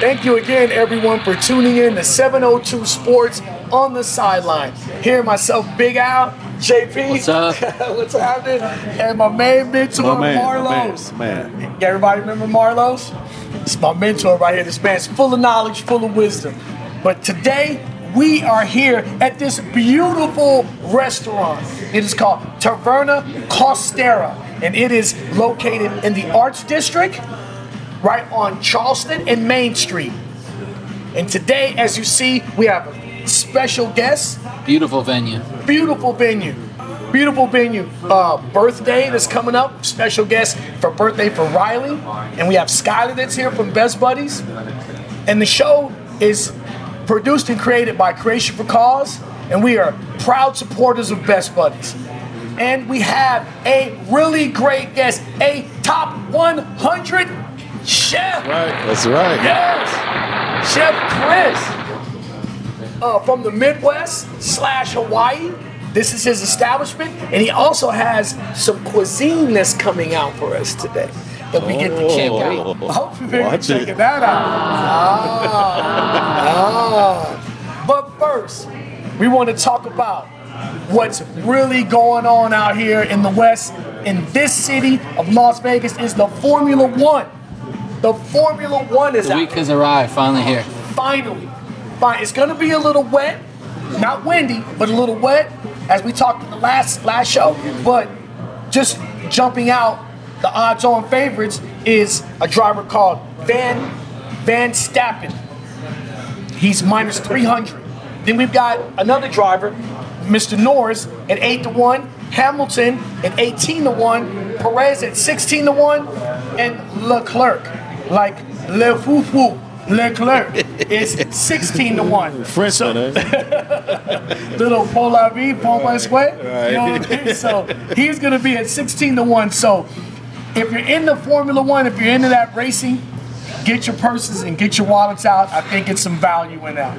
Thank you again, everyone, for tuning in to 702 Sports on the sideline. Here, myself, Big Al, JP. What's up? What's happening? And my main mentor, My man, my Marlos. man, man. Everybody remember Marlos? It's my mentor right here. This man's full of knowledge, full of wisdom. But today, we are here at this beautiful restaurant. It is called Taverna Costera, and it is located in the Arts District, right on Charleston and Main Street. And today, as you see, we have a special guest Beautiful venue. beautiful venue. Beautiful venue. Uh, birthday that's coming up. Special guest for birthday for Riley. And we have Skylar that's here from Best Buddies. And the show is produced and created by Creation for Cause. And we are proud supporters of Best Buddies. And we have a really great guest, a top 100 chef. Right, that's right. Yes, Chef Chris uh, from the Midwest slash Hawaii. This is his establishment, and he also has some cuisine that's coming out for us today that we get to check out. Oh, Hopefully, we're checking that out. Ah, ah. But first, we want to talk about what's really going on out here in the West. In this city of Las Vegas is the Formula One. The Formula One is The out week has arrived, finally here. finally. Fine. It's gonna be a little wet, not windy, but a little wet, as we talked in the last last show. But just jumping out, the odds-on favorites is a driver called Van Van Stappen. He's minus 300. Then we've got another driver, Mr. Norris, at 8 to 1, Hamilton at 18 to 1, Perez at 16 to 1, and Leclerc, like Le Fufu, Leclerc is 16 to 1. French, So- eh? little Pour la vie, pour my sweat. You know what I mean? So he's going to be at 16 to 1. So if you're into Formula One, if you're into that racing, get your purses and get your wallets out. I think it's some value in that.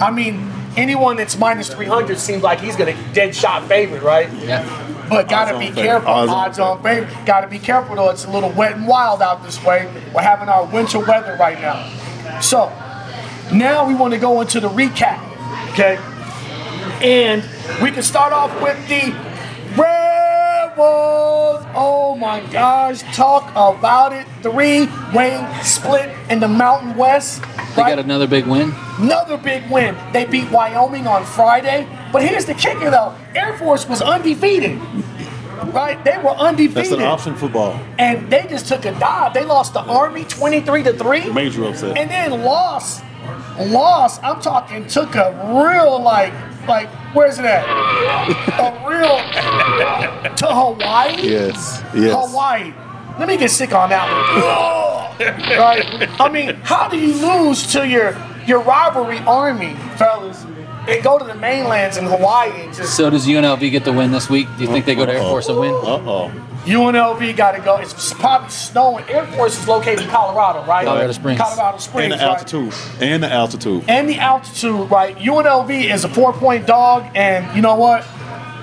I mean, anyone that's minus 300 seems like he's going to dead shot favorite, right? Yeah. But gotta be careful. Odds on favorite. Gotta be careful though. It's a little wet and wild out this way. We're having our winter weather right now. So now we want to go into the recap. Okay. And we can start off with the Rebels. Oh my gosh. Talk about it. Three way split in the Mountain West. They got another big win. Another big win. They beat Wyoming on Friday. But here's the kicker though Air Force was undefeated. Right? They were undefeated. That's an option football. And they just took a dive. They lost the Army 23 to 3. Major upset. And then lost. Lost. I'm talking took a real like like where's it at? a real to Hawaii? yes, yes. Hawaii. Let me get sick on that one. right? I mean, how do you lose to your your rivalry army, fellas, and go to the mainlands in Hawaii and just So does UNLV get the win this week? Do you think they go to Air Force and win? Uh oh. UNLV got to go. It's probably snowing. Air Force is located in Colorado, right? Colorado Springs. Colorado Springs, And the right? altitude. And the altitude. and the altitude, right? UNLV is a four-point dog, and you know what?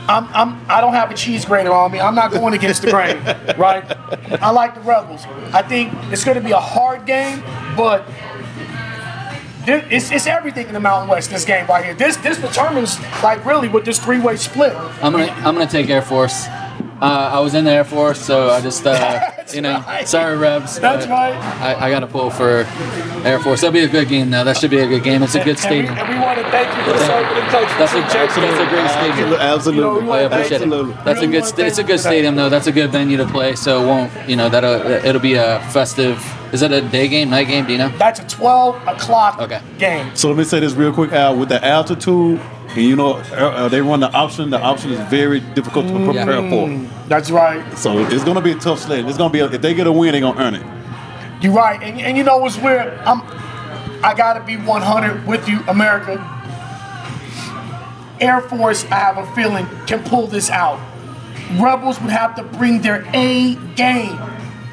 I'm, I'm, I don't have a cheese grater on me. I'm not going against the grain, right? I like the Rebels. I think it's going to be a hard game, but it's, it's everything in the Mountain West. This game right here. This this determines like really what this three-way split. I'm gonna I'm gonna take Air Force. Uh, I was in the Air Force, so I just uh, you know, right. sorry Rebs. That's right. I, I got to pull for Air Force. That'll be a good game though. That should be a good game. It's a good And we, stadium. and we want to thank you for serving the coach. That's a, that's a great stadium. Absolutely. You know, I appreciate Absolutely. it. That's a Really good. wanna Sta- it's a good you for that. stadium though. That's a good venue to play. So it won't you know that uh, it'll be a festive. Is it a day game, night game? Do you know? That's a 12 o'clock Okay. game. So let me say this real quick, Al. With the altitude, and you know, uh, uh, they run the option. The option is very difficult to prepare Mm. for. That's right. So it's going to be a tough sled. It's going to be a, if they get a win, they're going to earn it. You're right, and, and you know what's weird? I'm, I gotta be 100 with you, America. Air Force, I have a feeling, can pull this out. Rebels would have to bring their A game,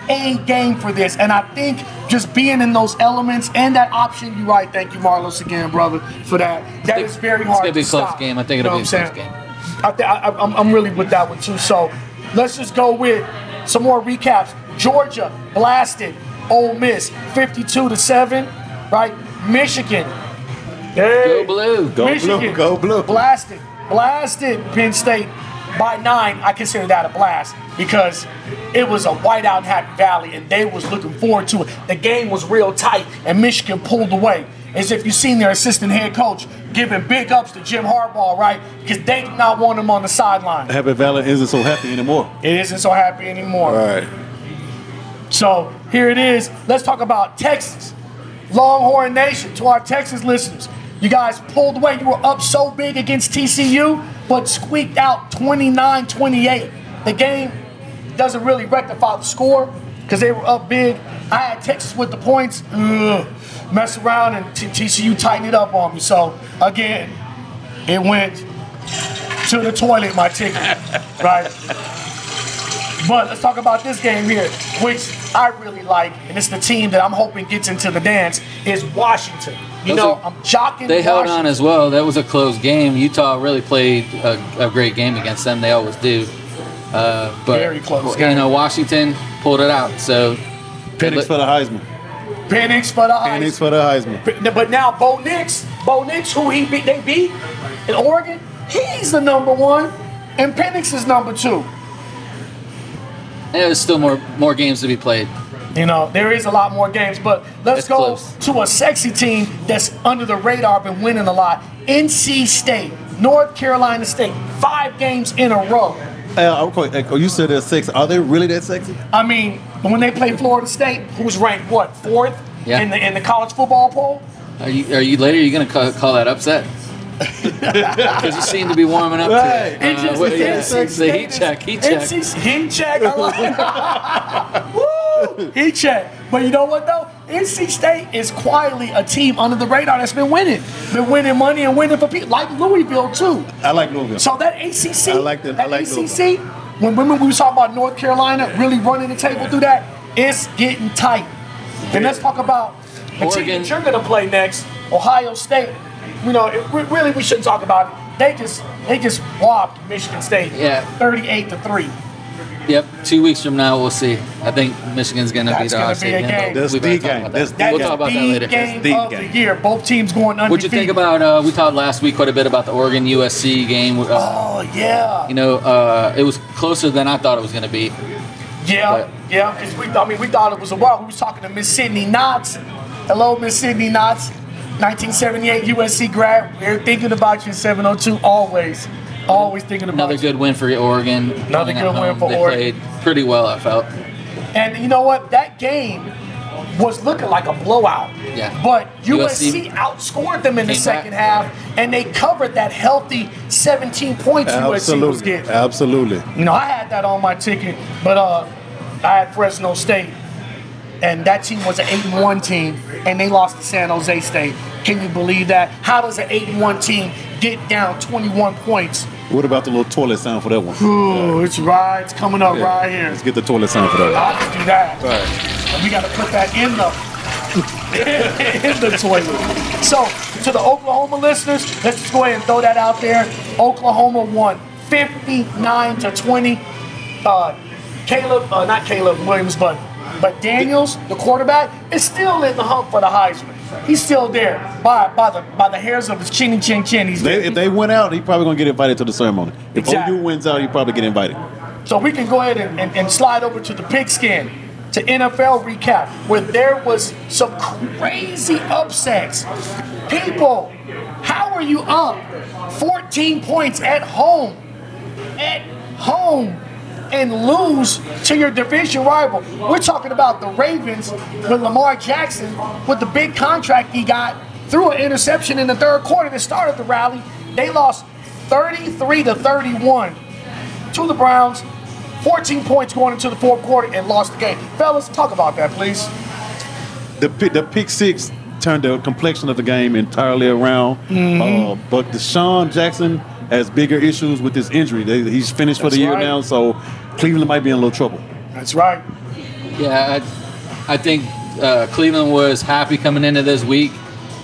A game for this, and I think just being in those elements and that option, you're right. Thank you, Marlos, again, brother, for that. That think is very it's hard. gonna be a close stop. game. I think You it'll know be a what I'm close game. I th- I, I'm, I'm really with that one too. So let's just go with some more recaps. Georgia blasted Ole Miss 52 to 7, right? Michigan. Go blue. Go Michigan blue, go blue. Blasted, blasted Penn State by nine. I consider that a blast because it was a whiteout in Happy Valley and they was looking forward to it. The game was real tight and Michigan pulled away. As if you've seen their assistant head coach giving big ups to Jim Harbaugh, right? Because they did not want him on the sideline. Happy Valley isn't so happy anymore. It isn't so happy anymore. All right. So here it is. Let's talk about Texas. Longhorn Nation, to our Texas listeners. You guys pulled away. You were up so big against TCU, but squeaked out 29 28. The game doesn't really rectify the score because they were up big. I had Texas with the points. Ugh. Mess around and TCU tightened it up on me. So, again, it went to the toilet, my ticket, right? But let's talk about this game here, which I really like, and it's the team that I'm hoping gets into the dance, is Washington. You Those know, are- I'm jocking. They held Washington. on as well. That was a close game. Utah really played a, a great game against them. They always do. Uh, but Very close You game. know, Washington pulled it out. So Penix for the Heisman. Penix for the Penix Heisman. for the Heisman. But- But now Bo Nix, Bo Nix, who he beat, they beat in Oregon, he's the number one, and Penix is number two. There's still more more games to be played. You know, there is a lot more games, but let's It's go close. to a sexy team that's under the radar, been winning a lot. NC State, North Carolina State, five games in a row. Hey, uh, I'm quite- hey, oh, you said they're sexy. Are they really that sexy? I mean, when they play Florida State, who's ranked what fourth Yeah. in the in the college football poll? Are you are you later? Are you gonna call, call that upset? Because you seem to be warming up Right. to it. It just- Uh, what- it's yeah, NC it's the heat check. Heat check. NC heat check. I like Woo! Heat check. But you know what though? NC State is quietly a team under the radar that's been winning, been winning money and winning for people like Louisville too. I like Louisville. So that ACC, I like that- I like ACC, when women we was talking about North Carolina really running the table through that, it's getting tight. And let's talk about the team that you're gonna play next, Ohio State. You know, it, we- really we shouldn't talk about it. They just they just whopped Michigan State, Yeah. 38 to three. Yep. Two weeks from now, we'll see. I think Michigan's gonna That's beat gonna Ohio State a again. That's we the better talk game. about That's that. the That We'll is talk about that later. game the of game. the year. Both teams going undefeated. What'd you think about? Uh, we talked last week quite a bit about the Oregon USC game. Uh, Oh yeah, you know, uh, it was closer than I thought it was going to be. yeah, but- yeah. Because we, I mean, we thought it was a while. We was talking to Miss Sydney Knotts. Hello, Miss Sydney Knotts, 1978 USC grad. We're thinking about you, in 702. Always, always thinking about Another you. good win for Oregon. Another playing at good win home. for they Oregon. played pretty well, I felt. And you know what? That game was looking like a blowout. Yeah. But USC USC, outscored them in the second back. half, and they covered that healthy 17 points USC was Absolutely. getting. Absolutely. You know, I had that on my ticket, but uh, I had Fresno State, and that team was an eight and one team, and they lost to San Jose State. Can you believe that? How does an eight and one team get down 21 points? What about the little toilet sound for that one? Ooh, it's right. It's coming up right here. Let's get the toilet sound for that one. I'll do that. All right. And we got to put that in the in the toilet. So to the Oklahoma listeners, let's just go ahead and throw that out there. Oklahoma won 59 to 20. Uh, Caleb, uh, not Caleb Williams, but but Daniels, the quarterback, is still in the hunt for the Heisman. He's still there by by the by the hairs of his chinny chin chin. He's They, if they went out, he probably gonna get invited to the ceremony. If Exactly. OU wins out, he probably get invited. So we can go ahead and, and, and slide over to the pigskin, to NFL recap, where there was some crazy upsets. People, how are you up 14 points at home? At home and lose to your division rival. We're talking about the Ravens with Lamar Jackson with the big contract he got through an interception in the third quarter that started the rally. They lost 33 to 31 to the Browns. 14 points going into the fourth quarter and lost the game. Fellas, talk about that, please. The the pick six turned the complexion of the game entirely around. Mm-hmm. Uh, but Deshaun Jackson has bigger issues with his injury. They, he's finished for That's the year right. now, so Cleveland might be in a little trouble. That's right. Yeah, I, I think uh, Cleveland was happy coming into this week.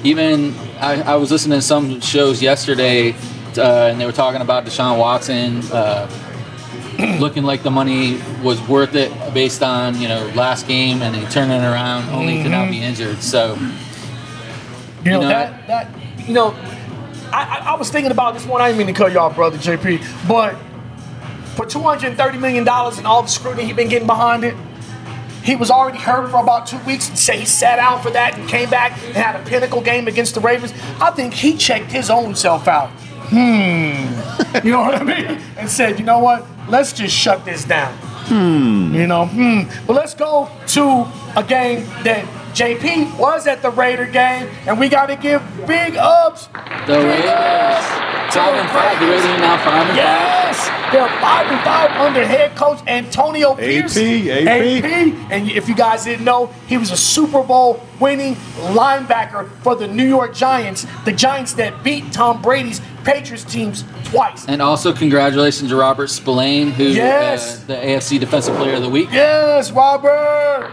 Even I, I was listening to some shows yesterday, uh, and they were talking about Deshaun Watson. Uh, looking like the money was worth it based on you know last game and they turning around only to now be injured. So You know, You know, that that you know, I, I I was thinking about this one. I didn't mean to cut you off, brother JP, but for two hundred and thirty million dollars and all the scrutiny he been getting behind it, he was already hurt for about two weeks. And say he sat out for that and came back and had a pinnacle game against the Ravens. I think he checked his own self out. Hmm. You know what I mean? And said, you know what? Let's just shut this down. Hmm. You know, hmm. But let's go to a game that JP was at the Raider game, and we got to give big ups. the Raiders five and five. The Raiders are now five and five. Yes, they're five and five under head coach Antonio Pierce. AP. AP and if you guys didn't know, he was a Super Bowl winning linebacker for the New York Giants, the Giants that beat Tom Brady's Patriots teams twice. And also congratulations to Robert Spillane, who Yes. uh, the AFC Defensive Player of the Week. Yes, Robert.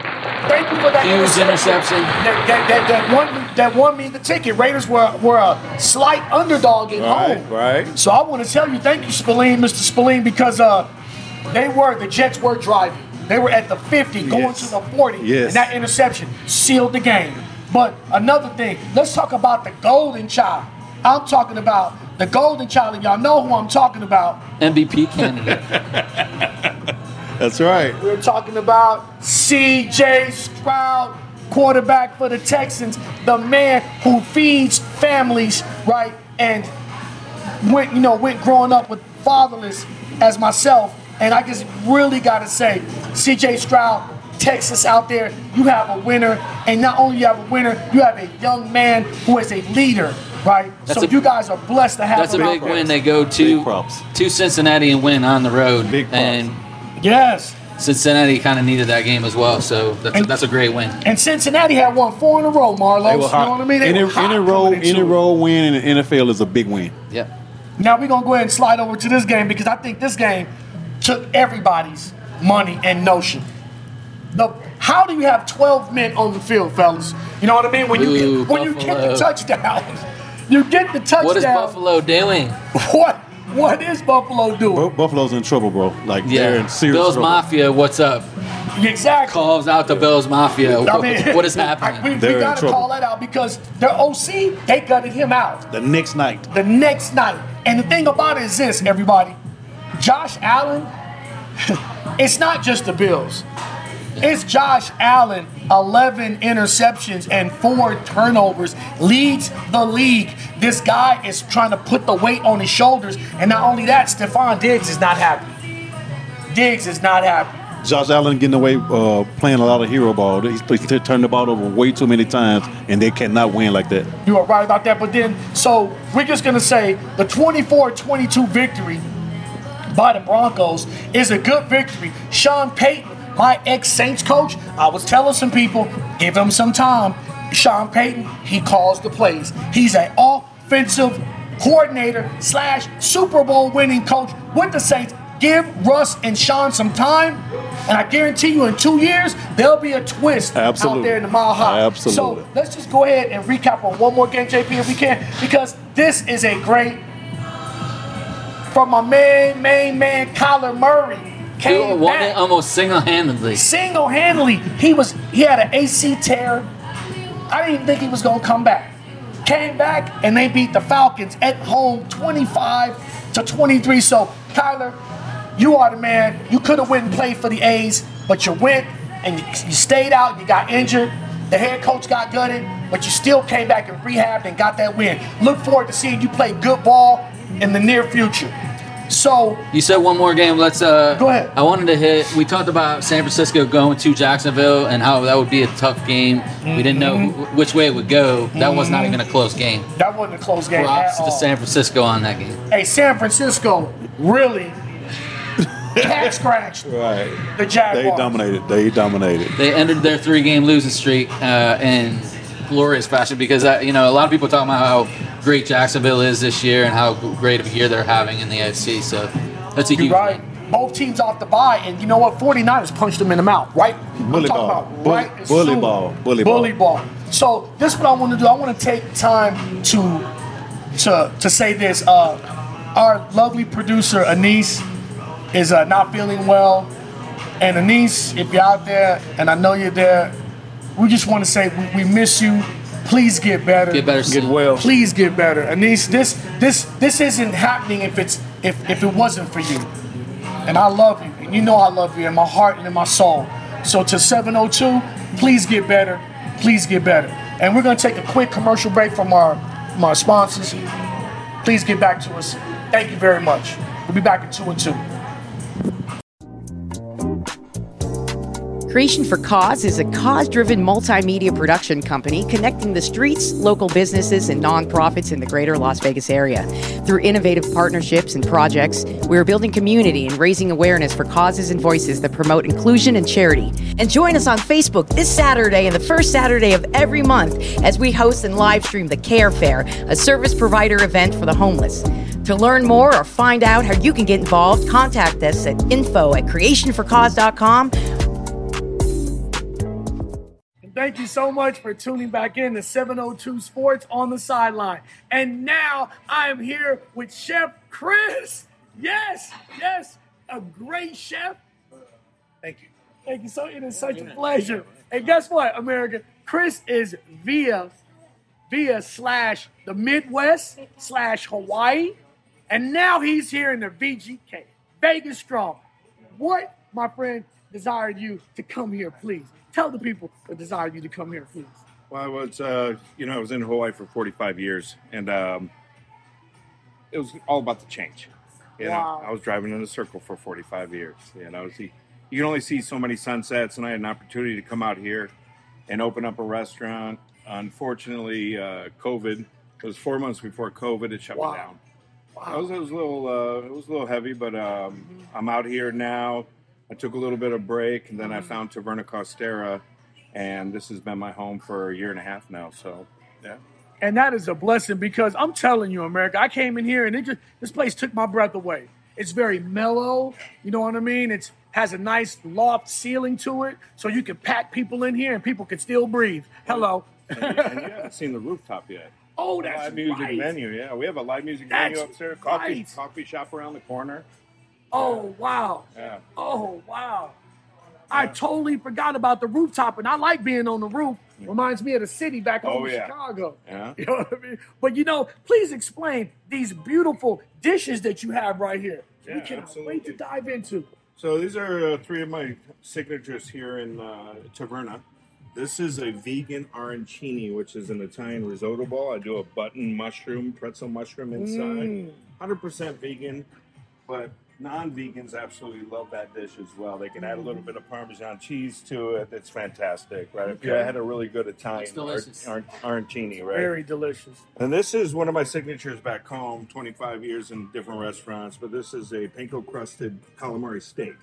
Thank you for that Huge interception. That, that, that, that won me, that won me the ticket. Raiders were, were a slight underdog at Right, home. right. So I want to tell you, thank you, Spillane, Mr. Spillane, because uh, they were the Jets were driving. They were at the 50, going Yes. to the 40, Yes. and that interception sealed the game. But another thing, let's talk about the golden child. I'm talking about the golden child, and y'all know who I'm talking about. MVP candidate. That's right. We're talking about C.J. Stroud, quarterback for the Texans, the man who feeds families, right? And went, you know, went growing up with fatherless as myself. And I just really gotta say, C.J. Stroud, Texas out there, you have a winner. And not only you have a winner, you have a young man who is a leader, right? That's so a- you guys are blessed to have That's a big there. win. They go Big to props. to Cincinnati and win on the road. Big props. And Yes. Cincinnati kind of needed that game as well. So that's a, that's a great win. And Cincinnati had won four in a row, Marlo. You know what I mean? They any were hot any row, coming into any it. win in the NFL is a big win. Yep. Now we're gonna go ahead and slide over to this game because I think this game took everybody's money and notion. The how do you have 12 men on the field, fellas? You know what I mean? When you Ooh, get, when you get the touchdown, you get the touchdown. What is Buffalo doing? What what is Buffalo doing? Bu- Buffalo's in trouble, bro. Like they're in serious Bills trouble. Mafia, what's up? Exactly. Calls out the Bills Mafia. I What, mean, what is I- happening? we, we gotta call that out because their OC they gutted him out. The next night. the next night. And the thing about it is this, everybody. Josh Allen, it's not just the Bills. It's Josh Allen, 11 interceptions and four turnovers, leads the league. This guy is trying to put the weight on his shoulders. And not only that, Stefon Diggs is not happy. Diggs is not happy. Josh Allen getting away uh, playing a lot of hero ball. He's, he's turned the ball over way too many times, and they cannot win like that. You are right about that. But then, so we're just going to say the 24 22 victory by the Broncos is a good victory. Sean Payton, my ex Saints coach, I was telling some people, give him some time. Sean Payton, he calls the plays. He's an offensive coordinator slash Super Bowl winning coach with the Saints. Give Russ and Sean some time, and I guarantee you in two years, there'll be a twist out there in the mile high. Absolutely. So let's just go ahead and recap on one more game, JP, if we can, because this is a great from my main, main man, Kyler Murray. Came won it back almost single-handedly. single-handedly. He was he had an AC tear. I didn't even think he was gonna come back. Came back and they beat the Falcons at home 25 to 23. So Kyler, you are the man. You could have went and played for the A's, but you went and you, you stayed out. You got injured. The head coach got gutted, but you still came back and rehabbed and got that win. Look forward to seeing you play good ball in the near future. So You said one more game. Let's. Uh, Go ahead. I wanted to hit. We talked about San Francisco going to Jacksonville and how that would be a tough game. We didn't know Mm-hmm. wh- which way it would go. That was not even a close game. that wasn't a close game. Props at to all. San Francisco on that game. hey, San Francisco really cat scratched Right. the Jaguars. They dominated. They dominated. They ended their three-game losing streak uh, in glorious fashion because uh, you know a lot of people talking about how great Jacksonville is this year and how great of a year they're having in the AFC. So that's a huge. You're right. Both teams off the bye, and you know what? 49ers punched them in the mouth, right? I'm Bully talking ball. about Bully- right as bully soon. ball. Bully bully ball. ball. So this is what I want to do. I want to take time to to to say this. Uh, our lovely producer Anise, is uh, not feeling well. And Anise, if you're out there, and I know you're there, we just want to say we, we miss you. Please get better. Get better Get well. Please get better. Anise, this this this isn't happening if it's if if it wasn't for you. And I love you. And you know I love you in my heart and in my soul. So to 702, please get better. Please get better. And we're gonna take a quick commercial break from our from our sponsors. Please get back to us. Thank you very much. We'll be back in two and two. Creation for Cause is a cause driven multimedia production company connecting the streets, local businesses, and nonprofits in the greater Las Vegas area. Through innovative partnerships and projects, we are building community and raising awareness for causes and voices that promote inclusion and charity. And join us on Facebook this Saturday and the first Saturday of every month as we host and live stream the Care Fair, a service provider event for the homeless. To learn more or find out how you can get involved, contact us at info at creationforcause.com thank you so much for tuning back in to 702 Sports on the sideline. And now I am here with Chef Chris. Yes, yes, a great chef. Thank you. Thank you so it is such a pleasure. And guess what, America? Chris is via via slash the Midwest slash Hawaii. And now he's here in the VGK, Vegas Strong. What, my friend, desired you to come here, please? Tell the people that desired you to come here, please. Well, I was, uh, you know, I was in Hawaii for 45 years, and um, it was all about the change. You Wow. know, I was driving in a circle for 45 years. You know, see, you can only see so many sunsets, and I had an opportunity to come out here and open up a restaurant. Unfortunately, uh, COVID. It was four months before COVID. It shut Wow. me down. It was, it was a little, uh, it was a little heavy, but um, I'm out here now. I took a little bit of break, and then I mm-hmm. found Taverna Costera, and this has been my home for a year and a half now. So, yeah. And that is a blessing because I'm telling you, America, I came in here and it just this place took my breath away. It's very mellow, you know what I mean? It's has a nice loft ceiling to it, so you can pack people in here and people can still breathe. Hello. and, you, and you haven't seen the rooftop yet. Oh, that's live music right. venue, yeah. We have a live music That's venue upstairs. Coffee, right. coffee shop around the corner. Oh wow. Yeah. Oh wow. I totally forgot about the rooftop, and I like being on the roof. Reminds me of the city back home Oh, in yeah. Chicago. Yeah. You know what I mean? But you know, please explain these beautiful dishes that you have right here. Yeah, we cannot absolutely. wait to dive into. So these are uh, three of my signatures here in uh, Taverna. This is a vegan arancini, which is an Italian risotto ball. I do a button mushroom, pretzel mushroom inside. 100% vegan, but non-vegans absolutely love that dish as well. They can add a little bit of Parmesan cheese to it. It's fantastic, right? If you had a really good Italian ar- ar- arancini, right? Very delicious. And this is one of my signatures back home, 25 years in different restaurants, but this is a panko crusted calamari steak.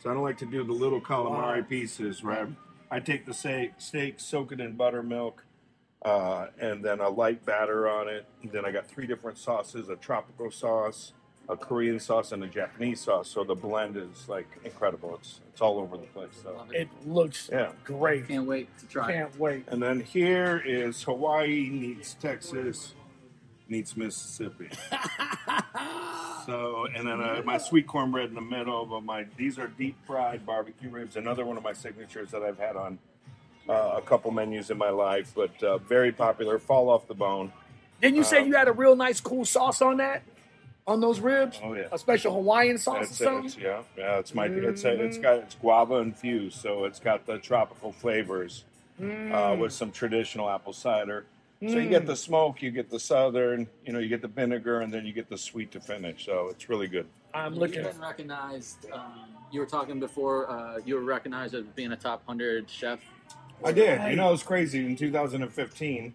So I don't like to do the little calamari Wow. pieces, right? I take the steak, steak, soak it in buttermilk, uh, and then a light batter on it. And then I got three different sauces a tropical sauce, a Korean sauce, and a Japanese sauce. So the blend is like incredible. It's, it's all over the place. So. It. It looks Yeah. great. Can't wait to try. it. Can't wait. And then here is Hawaii meets Texas meets Mississippi. so, and then uh, my sweet cornbread in the middle. But my these are deep fried barbecue ribs. Another one of my signatures that I've had on uh, a couple menus in my life, but uh, very popular. Fall off the bone. Didn't you say Um, you had a real nice, cool sauce on that? On those ribs? Oh, yeah. A special Hawaiian sauce That's or something? It's, yeah, yeah. It's my. It's a, it's got it's guava infused, so it's got the tropical flavors uh, with some traditional apple cider. So you get the smoke, you get the southern, you know, you get the vinegar, and then you get the sweet to finish. So it's really good. I'm You've looking been recognized. Um, you were talking before. Uh, you were recognized as being a top hundred chef. I did. You know, it was crazy. In 2015,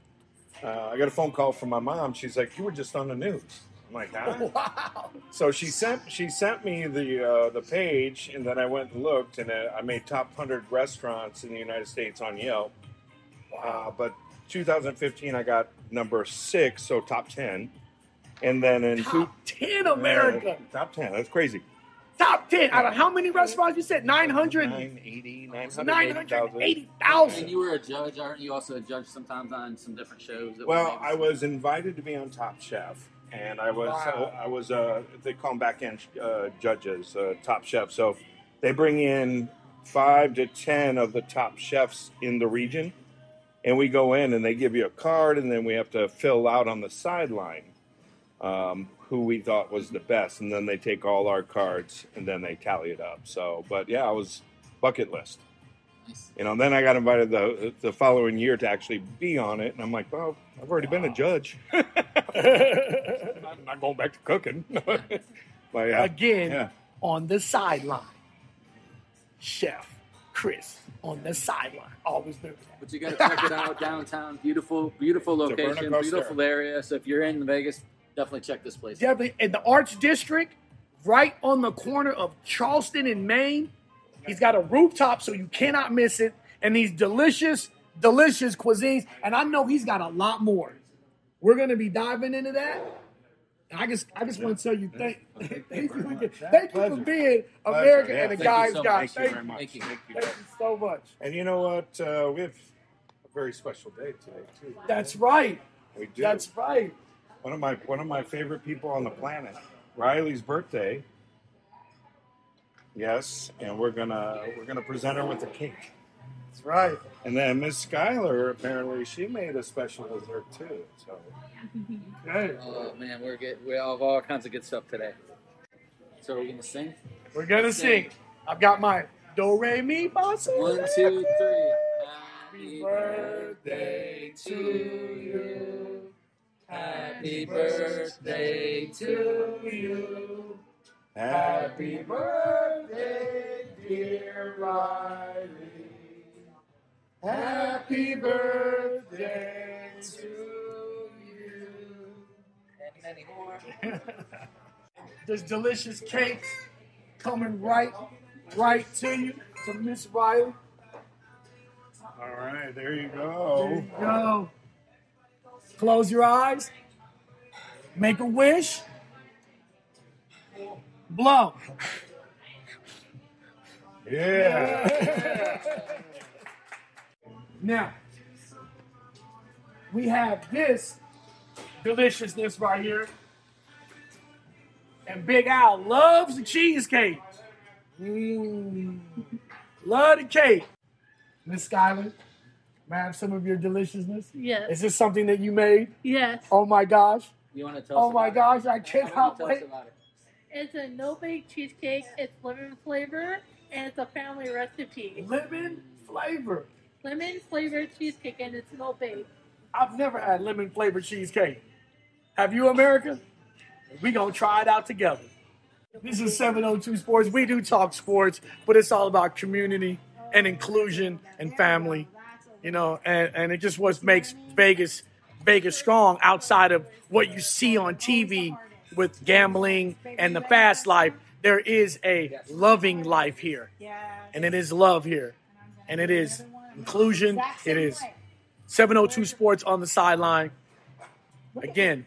uh, I got a phone call from my mom. She's like, "You were just on the news." I'm like, "Huh?" Wow. So she sent she sent me the uh, the page, and then I went and looked, and uh, I made top hundred restaurants in the United States on Yelp. Uh, but 2015, I got number six, so top ten, and then in Top 10 America. top ten. That's crazy. Top 10. Out of how many restaurants you said? 900? 980, 980,000. 980,000. And you were a judge, aren't you? Also a judge sometimes on some different shows. That Well. I was invited to be on Top Chef, and I was Wow. uh, I was uh, they call them back end uh, judges, uh, top chefs. So they bring in five to ten of the top chefs in the region, and we go in and they give you a card, and then we have to fill out on the sideline um, who we thought was the best, and then they take all our cards and then they tally it up. So, but yeah, I was bucket list. Nice. You know, and then I got invited the the following year to actually be on it, and I'm like, well, I've already been a judge. I'm not going back to cooking. but yeah, Again, yeah. on the sideline, Chef Chris on the sideline. Always do that. But you got to check it out downtown. Beautiful, beautiful location, Costa. beautiful area. So if you're in Vegas, definitely check this place. out. Definitely in the Arts District, right on the corner of Charleston and Main. He's got a rooftop, so you cannot miss it. And these delicious, delicious cuisines. And I know he's got a lot more. We're gonna be diving into that. I just, I just want to tell you, thank, thank you, thank you for being America Yeah, and a guys so guy. Thank you Thank, very much. Thank you. Thank you. thank you so much. And you know what? Uh, we have a very special day today too. That's right. We do. That's right. one of my one of my favorite people on the planet, Riley's birthday. Yes, and we're gonna we're gonna present her with a cake. That's right. And then Miss Schuyler, apparently, she made a special dessert too. So Okay. Oh man, we're get we have all kinds of good stuff today. So we're gonna sing. We're gonna sing. I've got my do re mi fa sol. One, two, three. Happy birthday to you. Happy birthday to you. Happy birthday, dear Riley. Happy birthday to you. And many more. There's delicious cakes coming right, right to you from Miss Riley. all right, there you go. There go. you go. Close your eyes. Make a wish. Blow. Yeah. Now, we have this deliciousness right here. And Big Al loves the cheesecake. Mmm. Love the cake. Miss Skyler, may I have some of your deliciousness? Yes. Is this something that you made? Yes. Oh my gosh. You want to tell Oh us my about gosh, I it? cannot Tell us wait. It's a no bake cheesecake. It's lemon flavor and it's a family recipe. Lemon flavor. Lemon flavored cheesecake and it's no bake. I've never had lemon flavored cheesecake. Have you, America? We gonna try it out together. This is 702 Sports. We do talk sports, but it's all about community and inclusion and family. You know, and, and it just what makes Vegas Vegas strong outside of what you see on TV with gambling and the fast life. There is a loving life here. And it is love here. And it is inclusion. It is 702 Sports on the sideline. Again,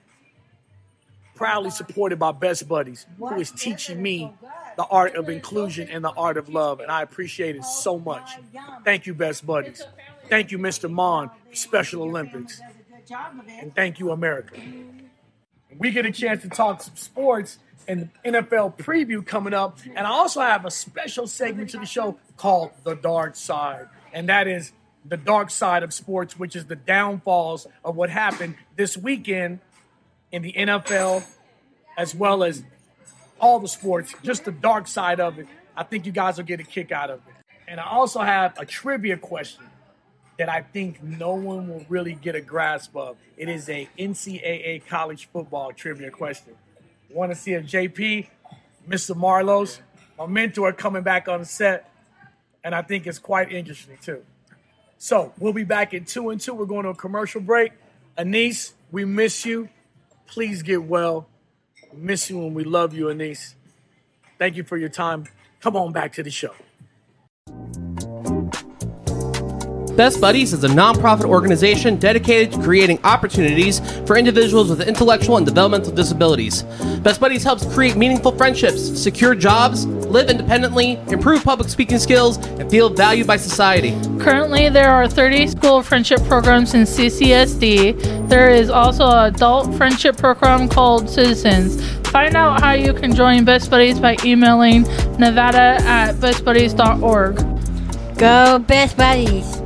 proudly supported by Best Buddies, who is teaching me the art of inclusion and the art of love. And I appreciate it so much. Thank you, Best Buddies. Thank you, Mr. Mon, Special Olympics. And thank you, America. We get a chance to talk some sports and NFL preview coming up. And I also have a special segment to the show called The Dark Side. And that is the dark side of sports, which is the downfalls of what happened this weekend in the NFL, as well as all the sports, just the dark side of it. I think you guys will get a kick out of it. And I also have a trivia question that I think no one will really get a grasp of. It is a NCAA college football trivia question. Want to see if JP, Mr. Marlos, my mentor, coming back on set, and I think it's quite interesting too. So we'll be back in two and two. We're going to a commercial break. Anise, we miss you. Please get well. We miss you and we love you, Anise. Thank you for your time. Come on back to the show. Best Buddies is a nonprofit organization dedicated to creating opportunities for individuals with intellectual and developmental disabilities. Best Buddies helps create meaningful friendships, secure jobs, live independently, improve public speaking skills, and feel valued by society. Currently, there are 30 school friendship programs in CCSD. There is also an adult friendship program called Citizens. Find out how you can join Best Buddies by emailing nevada at bestbuddies.org. Go Best Buddies.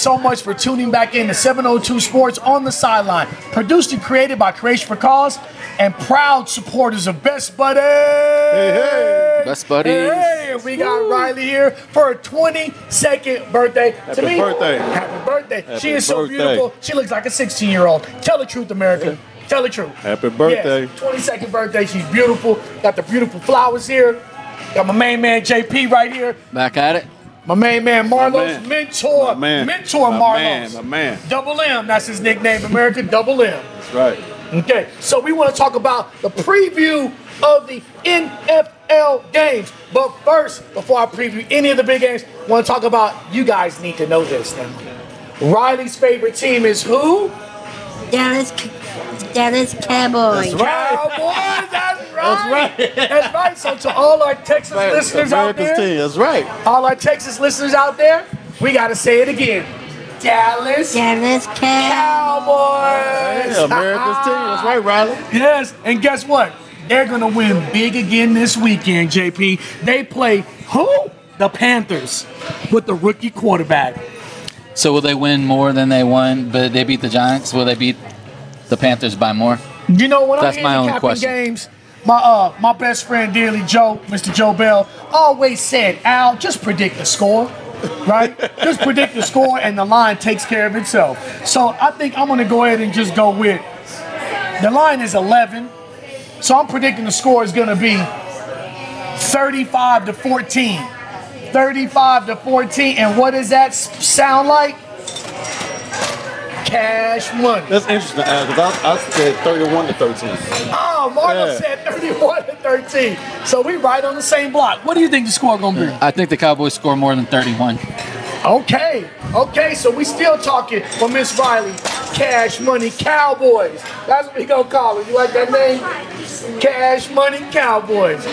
So much for tuning back in to 702 Sports on the Sideline. Produced and created by Creation for Cause and proud supporters of Best Buddies. Best Buddies. Hey, we got Riley here for her 22nd birthday. Happy to me, birthday. Happy birthday. Happy she is so beautiful. She looks like a 16 year old. Tell the truth, America. Tell the truth. Happy birthday. Yes, 22nd birthday. She's beautiful. Got the beautiful flowers here. Got my main man JP right here. Back at it. My main man Marlos, man. mentor, My man. mentor My Marlos. man, my man. Double M, that's his nickname, American Double M. That's right. Okay, so we want to talk about the preview of the NFL games. But first, before I preview any of the big games, I want to talk about you guys need to know this now. Riley's favorite team is who? Dallas, Dallas Cowboys. Cowboys. That's right. right. That's right. So to all our Texas listeners out there, team. That's right. all our Texas listeners out there, we got to say it again. Dallas Dallas Cowboys. Cowboys. Yeah, America's team. That's right, Riley. Yes, and guess what? They're gonna win big again this weekend, JP. They play who? The Panthers with the rookie quarterback. So will they win more than they won, but they beat the Giants? Will they beat the Panthers by more? You know what? That's I'm my only question. games, my uh my best friend dearly Joe, Mr. Joe Bell, always said, Al, just predict the score. Right? just predict the score and the line takes care of itself. So I think I'm gonna go ahead and just go with the line is 11. So I'm predicting the score is gonna be 35 to 14. 35 to 14. And what does that sound like? Cash money. That's interesting, Al, because I, I said 31 to 13. Oh, Marlo Yeah. said 31 to 13. So we right on the same block. What do you think the score gonna be? I think the Cowboys score more than 31. Okay, okay, so we still talking for Miss Riley. Cash Money Cowboys. That's what we gonna call it. You like that name? Cash Money Cowboys.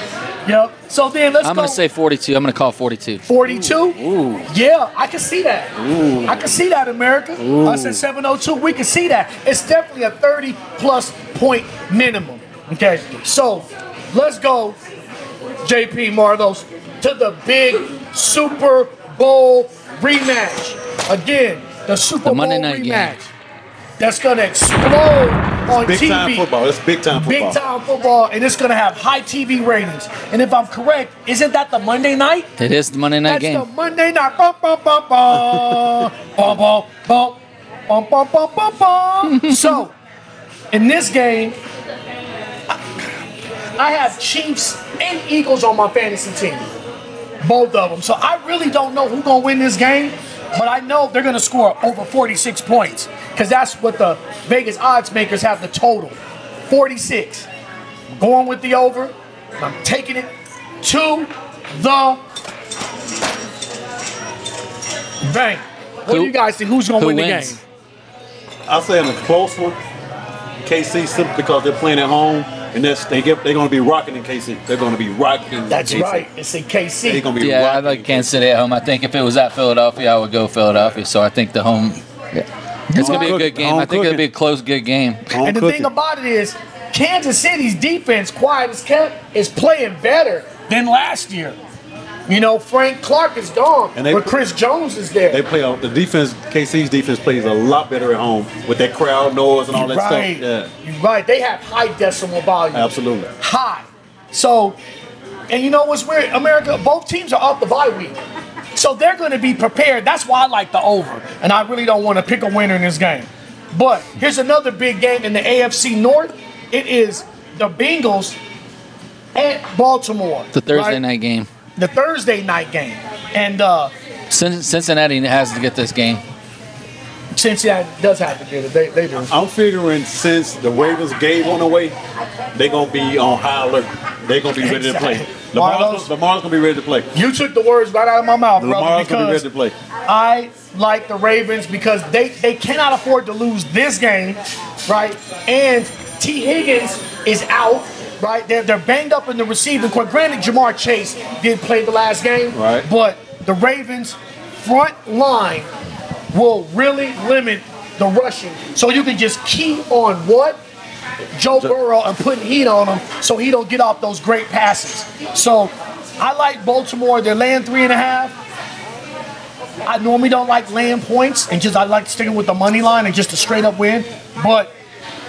Yep. So then let's I'm go. going to say 42. I'm going to call 42. 42? Yeah, I can see that. I can see that, America. Us at 702, we can see that. It's definitely a 30 plus point minimum. Okay, so let's go, JP Marlos, to the big Super Bowl rematch. Again, the Super The Bowl night game. rematch. That's gonna explode on Big TV. time football. That's big time football. Big time football, and it's gonna have high TV ratings. And if I'm correct, isn't that the Monday night? It is the Monday night That's game. the Monday night. Bum, bum, bum, bum. bum, bum, bum. Bum, bum, bum, bum, bum. so, in this game, I have Chiefs and Eagles on my fantasy team. Both of them. So I really don't know who's going to win this game, but I know they're going to score over 46 points because that's what the Vegas odds makers have the total 46. I'm Going with the over. I'm taking it to the bank. What do you guys think? Who's going to who win the wins? game? I say in a close one. KC simply because they're playing at home, and that's they get they're going to be rocking in KC. They're going to be rocking. That's KC. right. It's in They're going to be Yeah, I rocking. like Kansas City at home. I think if it was at Philadelphia, I would go Philadelphia. So I think the home. It's going to be a good game. I think it'll be a close, good game. And the cooking. thing about it is, Kansas City's defense, quiet as kept, is playing better than last year. You know, Frank Clark is gone, And they- but Chris Jones is there. They play the defense. KC's defense plays a lot better at home with that crowd noise and all that right. stuff. You're right. They have high decimal volume. Absolutely. High. So, and you know what's weird? America, both teams are off the bye week. So they're going to be prepared. That's why I like the over. And I really don't want to pick a winner in this game. But here's another big game in the AFC North. It is the Bengals at Baltimore. The Thursday right? night game. The Thursday night game. And uh, Cincinnati has to get this game. Cincinnati does have to get it. They, they do. I'm figuring since the Ravens gave one away, they're gonna be on high alert. They're gonna be ready to play. Exactly. Lamar's, Lamar's gonna be ready to play. You took the words right out of my mouth, brother. Lamar's gonna be ready to play. I like the Ravens because they, they cannot afford to lose this game, right? And Tee Higgins is out, right? They're, they're banged up in the receiving court. Granted, Ja'Marr Chase did play the last game, Right. but the Ravens' front line will really limit the rushing. So you can just key on what? Joe Burrow and putting heat on him so he don't get off those great passes. So I like Baltimore. They're laying three and a half. I normally don't like laying points and just I like sticking with the money line and just a straight up win. But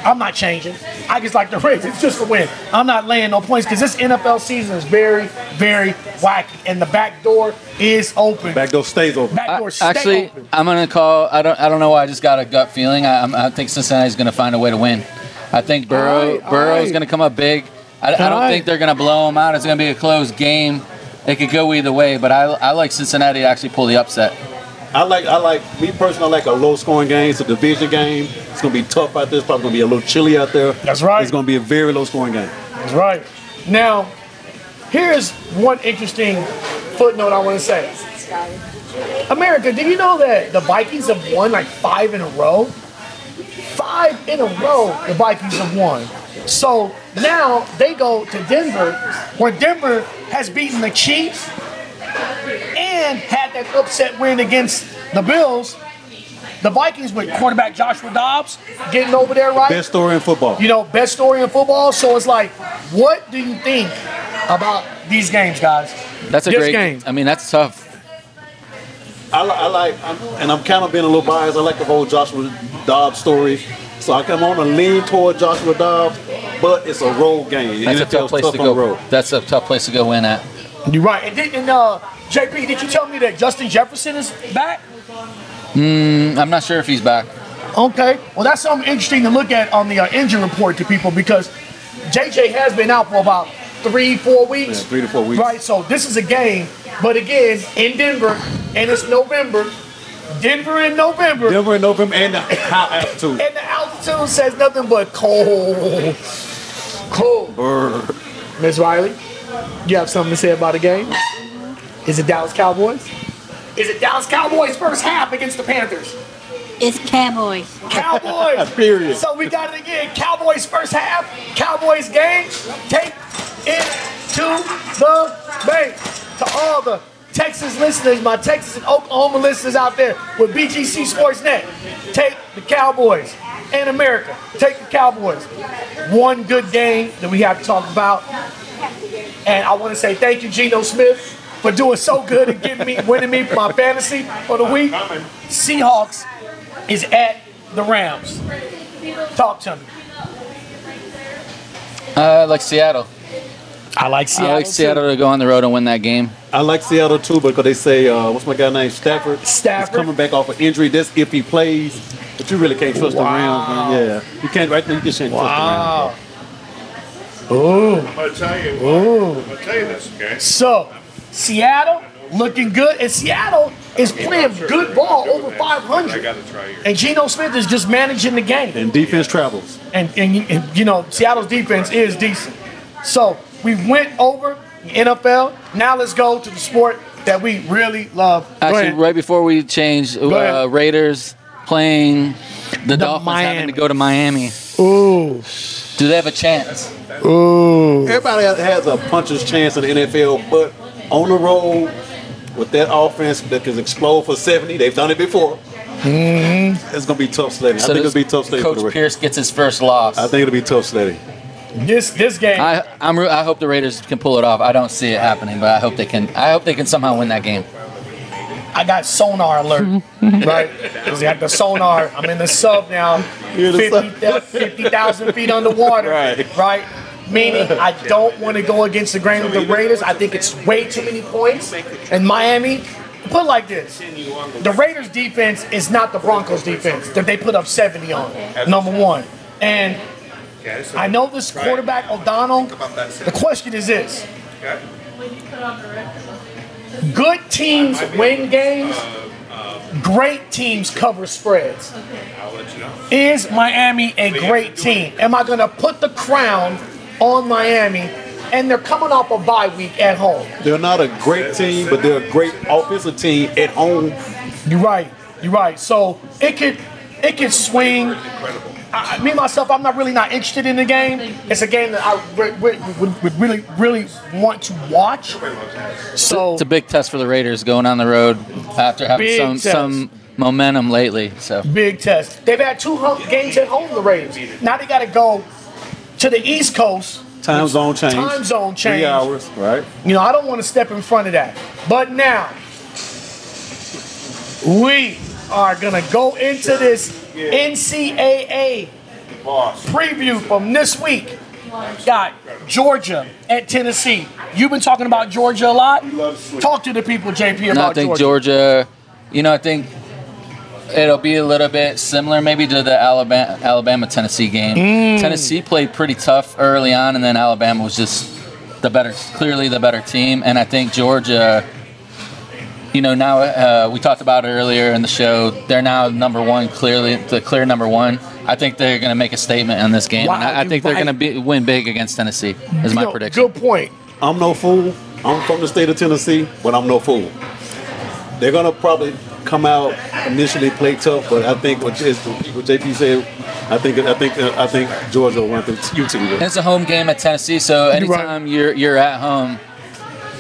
I'm not changing. I just like the Ravens It's just a win. I'm not laying no points because this NFL season is very, very wacky and the back door is open. Back door stays open. Back door stay Actually, open. I'm gonna call. I don't. I don't know why. I just got a gut feeling. I, I think Cincinnati's gonna find a way to win. I think Burrow. All right, all Burrow's right. gonna come up big. I, I don't All right. think they're gonna blow them out. It's gonna be a close game. It could go either way, but I, I like Cincinnati to actually pull the upset. I like I like me personally. I like a low scoring game. It's a division game. It's gonna be tough out there. It's probably gonna be a little chilly out there. That's right. It's gonna be a very low scoring game. That's right. Now, here's one interesting footnote I want to say. America, did you know that the Vikings have won like five in a row? Five in a row, the Vikings have won. So now they go to Denver, where Denver has beaten the Chiefs and had that upset win against the Bills. The Vikings with quarterback Joshua Dobbs getting over there, right? Best story in football. you know, best story in football. So it's like, what do you think about these games, guys? That's a This great game. I mean, that's tough. I, li- I like, I'm, and I'm kind of being a little biased. I like the whole Joshua Dobbs story, so I come on to lean toward Joshua Dobbs, but it's a road game. That's a tough place tough to go. the road. That's a tough place to go win at. You're right. And, did, and uh, JP, did you tell me that Justin Jefferson is back? I'm not sure if he's back. Okay. Well, that's something interesting to look at on the uh, injury report to people because JJ has been out for about three, four weeks. Yeah, three to four weeks. Right. So this is a game, but again, in Denver, and it's November. Denver in November. Denver in November and the high altitude. And the altitude says nothing but cold. Cold. Brr. Miss Riley, you have something to say about the game? Is it Dallas Cowboys? Is it Dallas Cowboys first half against the Panthers? It's Cowboys. Cowboys. Period. So we got it again. Cowboys first half. Cowboys game. Take it to the bank. To all the Texas listeners, my Texas and Oklahoma listeners out there with BGC Sportsnet, take the Cowboys. And America, take the Cowboys. One good game that we have to talk about. And I want to say thank you, Geno Smith, for doing so good and getting me, winning me my fantasy for the week. Seahawks is at the Rams. Talk to me. Uh, like Seattle. I like Seattle. I like Seattle to go on the road and win that game. I like Seattle too because they say, uh, what's my guy name? Stafford. Stafford. He's coming back off an injury. That's if he plays. But you really can't trust the Rams, man. Yeah. You can't, right now, you just can't Wow. I'm gonna tell you. I'm gonna tell you this, okay? So, Seattle looking good, and Seattle is playing good ball over I 500. gotta try your. And Geno Smith is just managing the game. trust the Rams. And defense travels. and, and, and, you know Seattle's defense is decent. So we went over the NFL. Now let's go to the sport that we really love. Actually, right before we change, uh, Raiders playing the, Dolphins Miami. having to go to Miami. Ooh, Do they have a chance? ooh. Everybody has- has a puncher's chance in the NFL, but on the road with that offense that can explode for 70, they've done it before. It's going to be tough sledding. I think it'll be tough sledding for Coach the Pierce gets his first loss. I think it'll be tough sledding. This this game. I I'm, re- I hope the Raiders can pull it off. I don't see it happening, but I hope they can. I hope they can somehow win that game. I got sonar alert, right? Because I got the sonar. I'm in the sub now, You're in the 50 50,000 feet underwater, Right. right? Meaning, I don't want to go against the grain of the Raiders. I think it's way too many points. And Miami, put it like this: the Raiders' defense is not the Broncos' defense that they put up 70 on. Number one, and I know this quarterback O'Connell. The question is this: Good teams win games. Great teams cover spreads. Is Miami a great team? Am I going to put the crown on Miami and they're coming off a bye week at home. They're not a great team, but they're a great offensive team at home. You're right. You're right. So it could it could swing. I, me myself, I'm not really not interested in the game. It's a game that I re- re- would, would really really want to watch. So It's a big test for the Raiders going on the road after having some test. some momentum lately. So big test. They've had two home games at home. The Raiders. Now they got to go to the East Coast. Time zone change. Time zone change. Three hours, right? You know, I don't want to step in front of that. But now, we are going to go into this NCAA preview from this week. Got Georgia at Tennessee. You've been talking about Georgia a lot. Talk to the people, JP, And about I think Georgia. Georgia, you know, I think it'll be a little bit similar maybe to the Alabama Alabama Tennessee game. Mm. Tennessee played pretty tough early on, and then Alabama was just the better, clearly the better team. And I think Georgia, you know, now uh, we talked about it earlier in the show. They're now number one, clearly the clear number one. I think they're going to make a statement in this game, and Wow, I, I think they're going to win big against Tennessee. Is my Yo, prediction. Good point. I'm no fool. I'm from the state of Tennessee, but I'm no fool. They're gonna probably come out initially play tough, but I think what, is, what JP said, I think I think I think Georgia will run through UT. It's a home game at Tennessee, so anytime you're you're at home,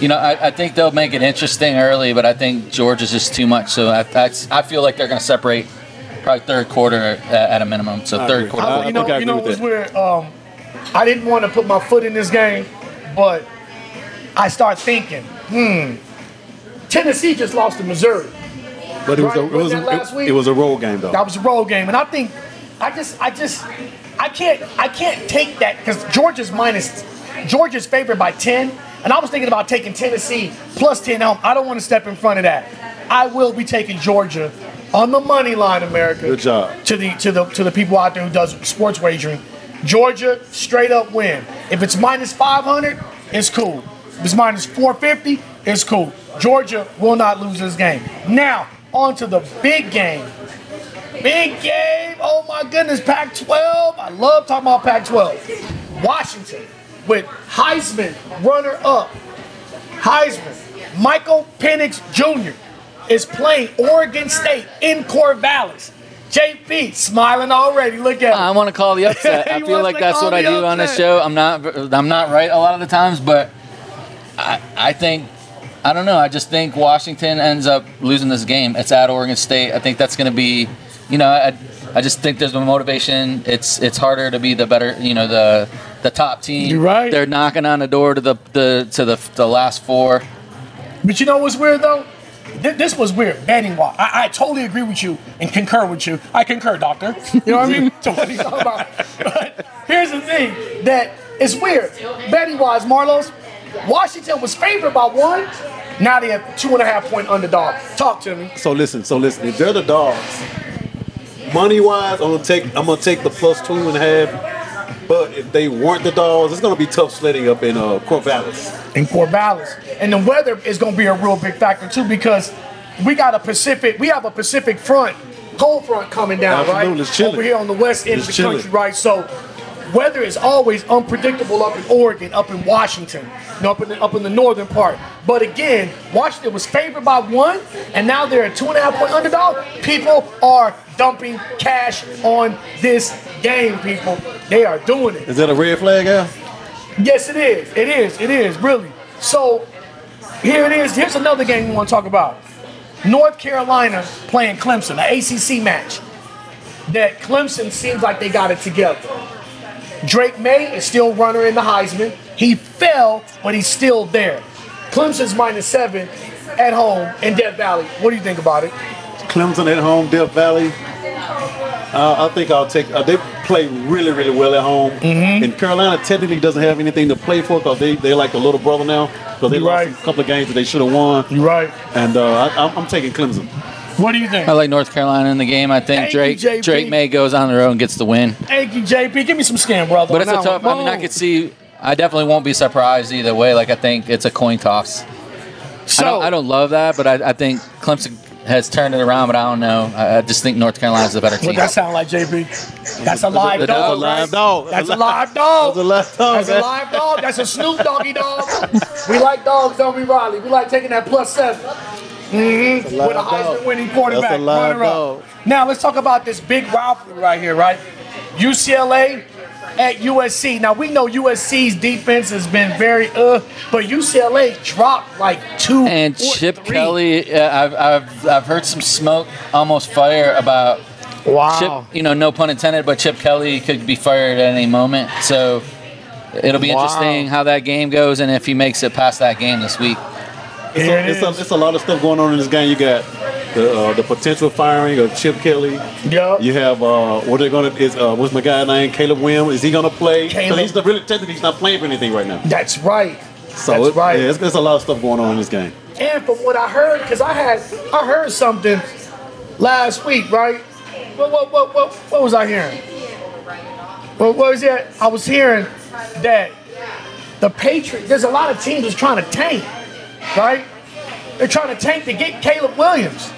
you know, I, I think they'll make it interesting early, but I think Georgia's just too much. So I, I, I feel like they're going to separate probably third quarter at, at a minimum. So I third agree. quarter. I- you know, I you know, agree it was with weird. Um, I didn't want to put my foot in this game, but I start thinking, hmm, Tennessee just lost to Missouri. But it was a, it was wasn't that last a, week? it was a road game though. That was a road game, and I think I just, I just, I can't, I can't take that because Georgia's minus, Georgia's favored by ten, and I was thinking about taking Tennessee plus ten home. I don't want to step in front of that. I will be taking Georgia on the money line, America. Good job. to the to the to the people out there who does sports wagering. Georgia straight up win. If it's minus 500, it's cool. If it's minus 450, it's cool. Georgia will not lose this game. Now, on to the big game. Big game. Oh my goodness, Pac 12. I love talking about Pac 12. Washington with Heisman runner up. Heisman. Michael Penix Jr. is playing Oregon State in Corvallis. JP smiling already. Look at him. I want to call the upset. I feel like that's what I do on this show. I'm not I'm not right a lot of the times, but I I think I don't know. I just think Washington ends up losing this game. It's at Oregon State. I think that's going to be, you know, I, I just think there's motivation. It's it's harder to be the better, you know, the the top team. You're right. They're knocking on the door to the the to the the last four. But you know what's weird though? Th- This was weird, betting wise. I, I totally agree with you and concur with you. I concur, doctor. You know what I mean? to what he's talking about. But here's the thing that it's weird. Betting wise, Marlos, Washington was favored by one. Now they have two and a half point underdog. Talk to me. So listen, so listen. If they're the dogs, money wise, I'm gonna take I'm gonna take the plus two and a half. But if they weren't the dogs, it's gonna be tough sledding up in uh, Corvallis. in Corvallis. And the weather is going to be a real big factor too because we got a Pacific, we have a Pacific front, cold front coming down, Absolutely, right? Over here on the west end It's of the country, right? So weather is always unpredictable up in Oregon, up in Washington, you know, up in the, up in the northern part. But again, Washington was favored by one, and now they're a two and a half point underdog. People are dumping cash on this game, people. They are doing it. Is that a red flag, Al? Yes, it is. It is. It is, really. So here it is. Here's another game we want to talk about. North Carolina playing Clemson, an ACC match. That Clemson seems like they got it together. Drake Maye is still runner in the Heisman. He fell, but he's still there. Clemson's minus seven at home in Death Valley. What do you think about it? Clemson at home, Death Valley. Uh, I think I'll take. Uh, they play really, really well at home. Mm-hmm. And Carolina technically doesn't have anything to play for because they they're like a little brother now because they You're lost right. a couple of games that they should have won. You're right. And uh, I, I'm taking Clemson. What do you think? I like North Carolina in the game. I think Thank Drake JP. Drake Maye goes on the road and gets the win. Thank you, JP. Give me some skin, brother. But it's a that tough. one. I mean, I Boom. could see. I definitely won't be surprised either way. Like I think it's a coin toss. So, I don't, I don't love that, but I, I think Clemson has turned it around. But I don't know. I, I just think North Carolina's the better team. What that sound like, JP? That's a live The dog. dog. That's a live right? dog. That's a live dog. That's a live dog, That's a man. live dog. That's a Snoop Doggy dog. We like dogs, don't we, Riley? We like taking that plus seven. Hmm With a Heisman winning quarterback. That's a live runner-up. Now let's talk about this big rivalry right here, right? UCLA at USC. Now we know USC's defense has been very uh, but UCLA dropped like two And or Chip three. Kelly, uh, I've, I've, I've heard some smoke, almost fire about Wow. Chip, you know, no pun intended, but Chip Kelly could be fired at any moment. So it'll be Wow. interesting how that game goes and if he makes it past that game this week. It's, a, it's, a, it's a lot of stuff going on in this game. You got the uh, the potential firing of Chip Kelly. Yup. You have uh, what they're gonna is uh, what's my guy name? Caleb Williams. Is he gonna play? Caleb. He's not really technically he's not playing for anything right now. That's right. So That's it, right. Yeah, it's, it's a lot of stuff going on in this game. And from what I heard, because I had I heard something last week, right? What what what what, what was I hearing? What, what was that? I was hearing that the Patriots. There's a lot of teams that's trying to tank, right? They're trying to tank to get Caleb Williams.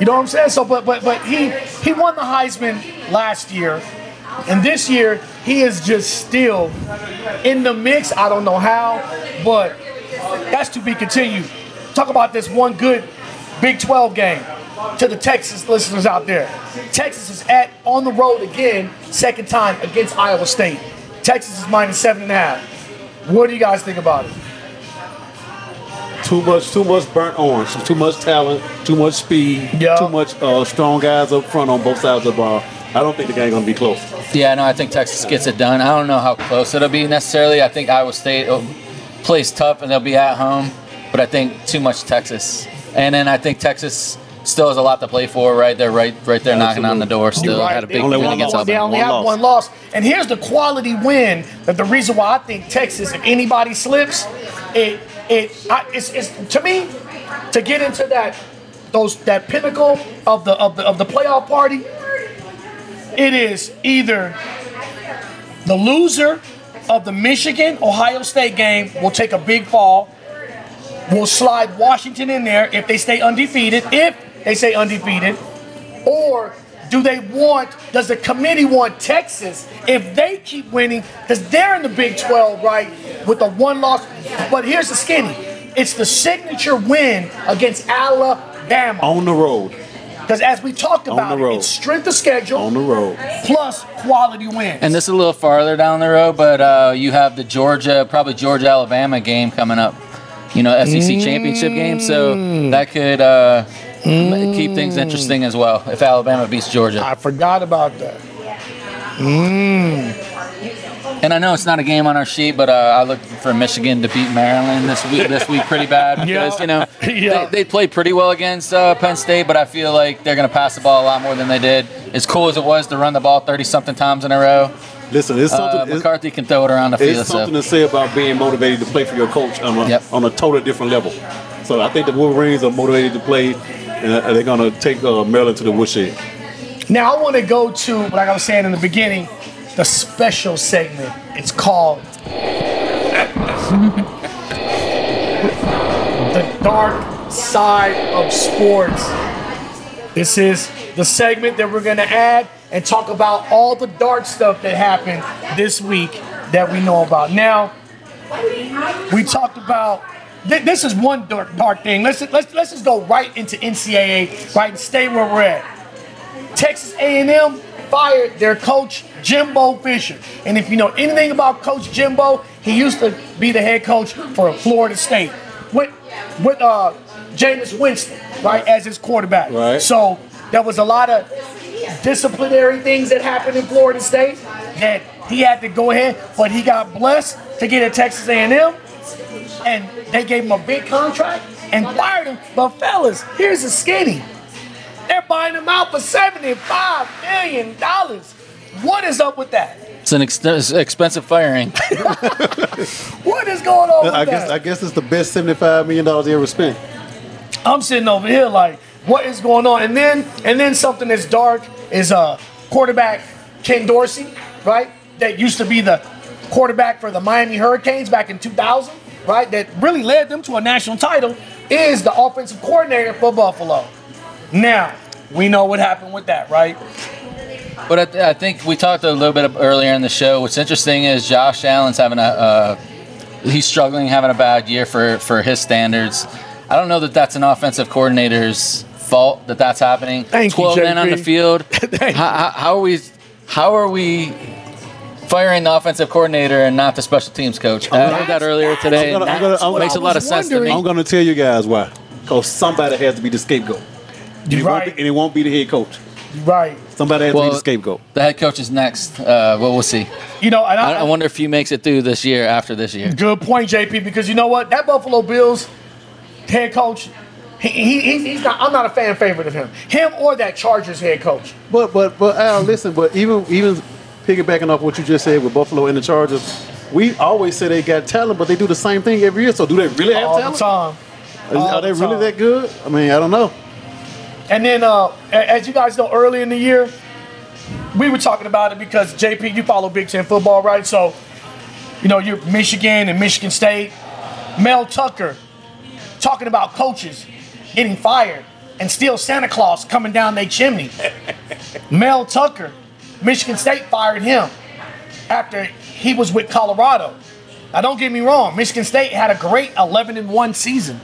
You know what I'm saying? So, but but but he he won the Heisman last year, and this year he is just still in the mix. I don't know how, but that's to be continued. Talk about this one good Big 12 game to the Texas listeners out there. Texas is at on the road again, second time against Iowa State. Texas is minus seven and a half. What do you guys think about it? Too much, too much burnt orange, too much talent, too much speed, Yeah. too much uh, strong guys up front on both sides of the ball. I don't think the game gonna be close. Yeah, no, I think Texas gets it done. I don't know how close it'll be necessarily. I think Iowa State will- plays tough and they'll be at home, but I think too much Texas. And then I think Texas still has a lot to play for, right? They're right, right there knocking on the door. Still You're right. had a big Only win against loss. They only One have loss. one loss. And here's the quality win that the reason why I think Texas, if anybody slips, it it I, it's, it's to me to get into that those that pinnacle of the of the of the playoff party. It is either the loser of the Michigan Ohio State game will take a big fall. Will slide Washington in there if they stay undefeated. If they stay undefeated, or do they want, does the committee want Texas if they keep winning? Because they're in the Big 12, right? With the one loss. But here's the skinny it's the signature win against Alabama. On the road, Because as we talked On about, the road. it's strength of schedule on the road. plus quality wins. And this is a little farther down the road, but uh, you have the Georgia, probably Georgia Alabama game coming up. You know, SEC championship game, so that could uh, m- keep things interesting as well if Alabama beats Georgia. I forgot about that. And I know it's not a game on our sheet, but uh, I look for Michigan to beat Maryland this week. This week, pretty bad because you know Yeah. they, they played pretty well against uh, Penn State, but I feel like they're going to pass the ball a lot more than they did. As cool as it was to run the ball thirty something times in a row, Listen, it's something. uh, it's- McCarthy can throw it around the field. It's So. something to say about being motivated to play for your coach on a, Yep. on a totally different level. So I think the Wolverines are motivated to play, and uh, they're going to take uh, Maryland to the woodshed. Now I want to go to, like I was saying in the beginning, the special segment. It's called The Dark Side of Sports. This is the segment that we're going to add and talk about all the dark stuff that happened this week that we know about. Now, we talked about th- this is one dark, dark thing. Let's, let's let's just go right into NCAA, right, and stay where we're at. Texas A&M fired their coach Jimbo Fisher. And if you know anything about Coach Jimbo, he used to be the head coach for Florida State with with uh, Jameis Winston, right, as his quarterback. Right. So there was a lot of disciplinary things that happened in Florida State that he had to go ahead, but he got blessed to get at Texas A&M, and they gave him a big contract and fired him. But fellas, here's the skinny. They're buying him out for $75 million. What is up with that? It's an ex- it's expensive firing. What is going on with I guess I guess it's the best seventy-five million dollars they ever spent. I'm sitting over here like, what is going on? And then and then something that's dark is uh quarterback Ken Dorsey, right? That used to be the quarterback for the Miami Hurricanes back in 2000, right? That really led them to a national title is the offensive coordinator for Buffalo. Now, we know what happened with that, right? But I, th- I think we talked a little bit earlier in the show. What's interesting is Josh Allen's having a uh, he's struggling, having a bad year for for his standards. I don't know that that's an offensive coordinator's fault that that's happening. Thank you, Twelve men on the field. How, how, how are we? How are we? Firing the offensive coordinator and not the special teams coach. I heard that earlier today. I'm gonna- and I'm gonna- that I'm gonna- makes a lot of sense to me. I'm going to tell you guys why. Because somebody has to be the scapegoat. And it, You're won't be, right. and it won't be the head coach. Right. Somebody has to be the scapegoat. The head coach is next. Uh, well, we'll see. You know, and I, I, I wonder if he makes it through this year after this year. Good point, JP. Because you know what? That Buffalo Bills head coach, he, he, he's, he's not. I'm not a fan favorite of him. Him or that Chargers head coach. But but but Al, listen. But even even piggybacking off what you just said with Buffalo and the Chargers, we always say they got talent, but they do the same thing every year. So do they really have all talent? the time. Are, all are they the really that good? I mean, I don't know. And then, uh, as you guys know, early in the year, we were talking about it because JP, you follow Big Ten football, right? So, you know, you're Michigan and Michigan State. Mel Tucker talking about coaches getting fired and still Santa Claus coming down their chimney. Mel Tucker, Michigan State fired him after he was with Colorado. Now, don't get me wrong, Michigan State had a great 11 and 1 season,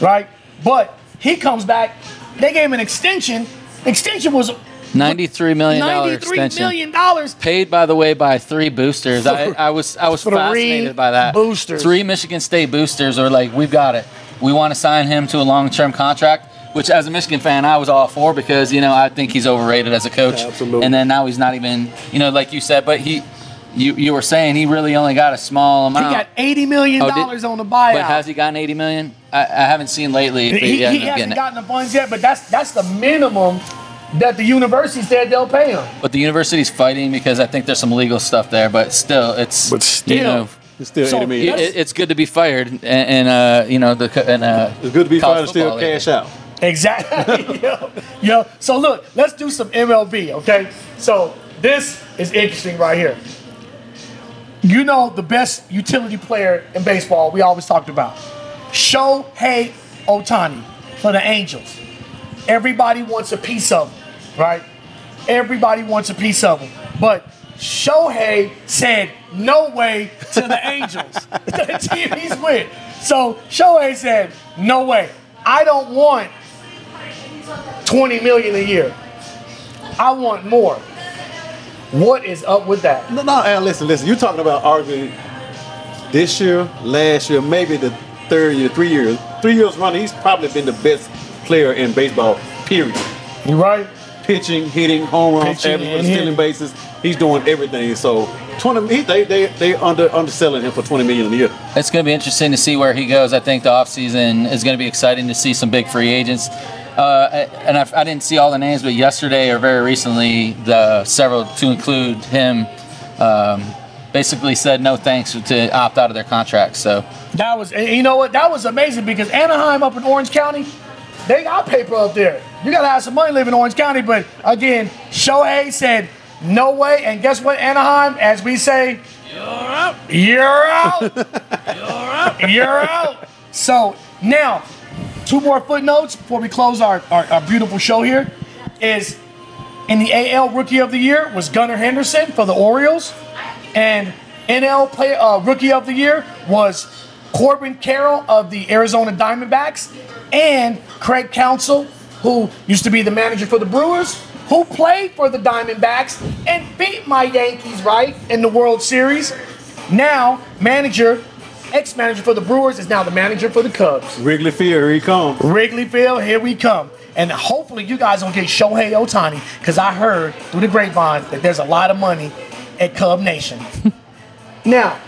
right? But he comes back, they gave him an extension. Extension was Ninety-three million dollar 93 extension. million dollars. Paid, by the way, by three boosters. I, I was I was Three fascinated by that. boosters. Three Michigan State boosters are like, we've got it. We want to sign him to a long-term contract. Which, as a Michigan fan, I was all for because you know I think he's overrated as a coach. Absolutely. And then now he's not even you know like you said, but he, you you were saying he really only got a small amount. He got $80 million Oh, did- on the buyout. But has he gotten 80 million? I, I haven't seen lately if he, he, he hasn't getting it. gotten the funds yet, but that's that's the minimum that the university said they'll pay him. But the university's fighting because I think there's some legal stuff there. But still, it's But still. you know, It's still So, eighty million. it, it's good to be fired and, and uh, you know the and uh, it's good to be fired and still football cash out. Exactly. yo, yo. So look, let's do some MLB, okay? So this is interesting right here. You know the best utility player in baseball we always talked about. Shohei Ohtani for the Angels. Everybody wants a piece of him, right? Everybody wants a piece of him. But Shohei said no way to the Angels, the team he's with. So Shohei said, no way. I don't want 20 million a year. I want more. What is up with that? No, no, Al, listen, listen. You're talking about arguably this year, last year, maybe the third year, three years, three years running. He's probably been the best player in baseball. Period. You right? Pitching, hitting, home runs, Pitching averaging, stealing hitting. bases. He's doing everything. So twenty, he, they they they under underselling him for twenty million a year. It's going to be interesting to see where he goes. I think the offseason is going to be exciting to see some big free agents. Uh, and I, I didn't see all the names, but yesterday or very recently, the several to include him um, basically said no thanks to opt out of their contracts. So That was, you know what? That was amazing because Anaheim up in Orange County, they got paper up there. You got to have some money living in Orange County. But again, Shohei said no way. And guess what, Anaheim? As we say, you're out. You're out. you're out. You're out. So now, two more footnotes before we close our, our, our beautiful show here is in the AL Rookie of the Year was Gunnar Henderson for the Orioles, and NL play, uh, Rookie of the Year was Corbin Carroll of the Arizona Diamondbacks, and Craig Counsell, who used to be the manager for the Brewers, who played for the Diamondbacks and beat my Yankees right in the World Series. Now, manager, ex-manager for the Brewers is now the manager for the Cubs. Wrigley Field, here he comes. Wrigley Field, here we come. And hopefully you guys will get Shohei Ohtani because I heard through the grapevine that there's a lot of money at Cub Nation. now,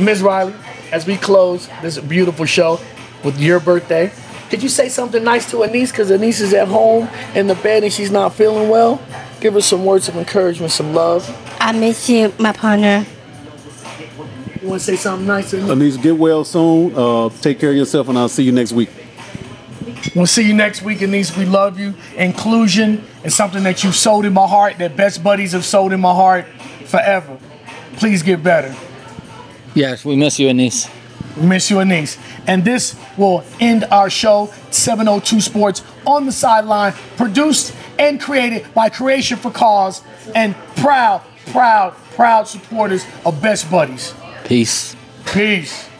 Ms. Riley, as we close this beautiful show with your birthday, could you say something nice to Anise because Anise is at home in the bed and she's not feeling well? Give her some words of encouragement, some love. I miss you, my partner. You want to say something nice to Anise? Anise, get well soon. Uh, take care of yourself, and I'll see you next week. We'll see you next week, Anise. We love you. Inclusion is something that you've sold in my heart, that best buddies have sold in my heart forever. Please get better. yes, we miss you, Anise. We miss you, Anise. And this will end our show, 702 Sports on the sideline, produced and created by Creation for Cause and proud, proud, proud supporters of Best Buddies. Peace. Peace.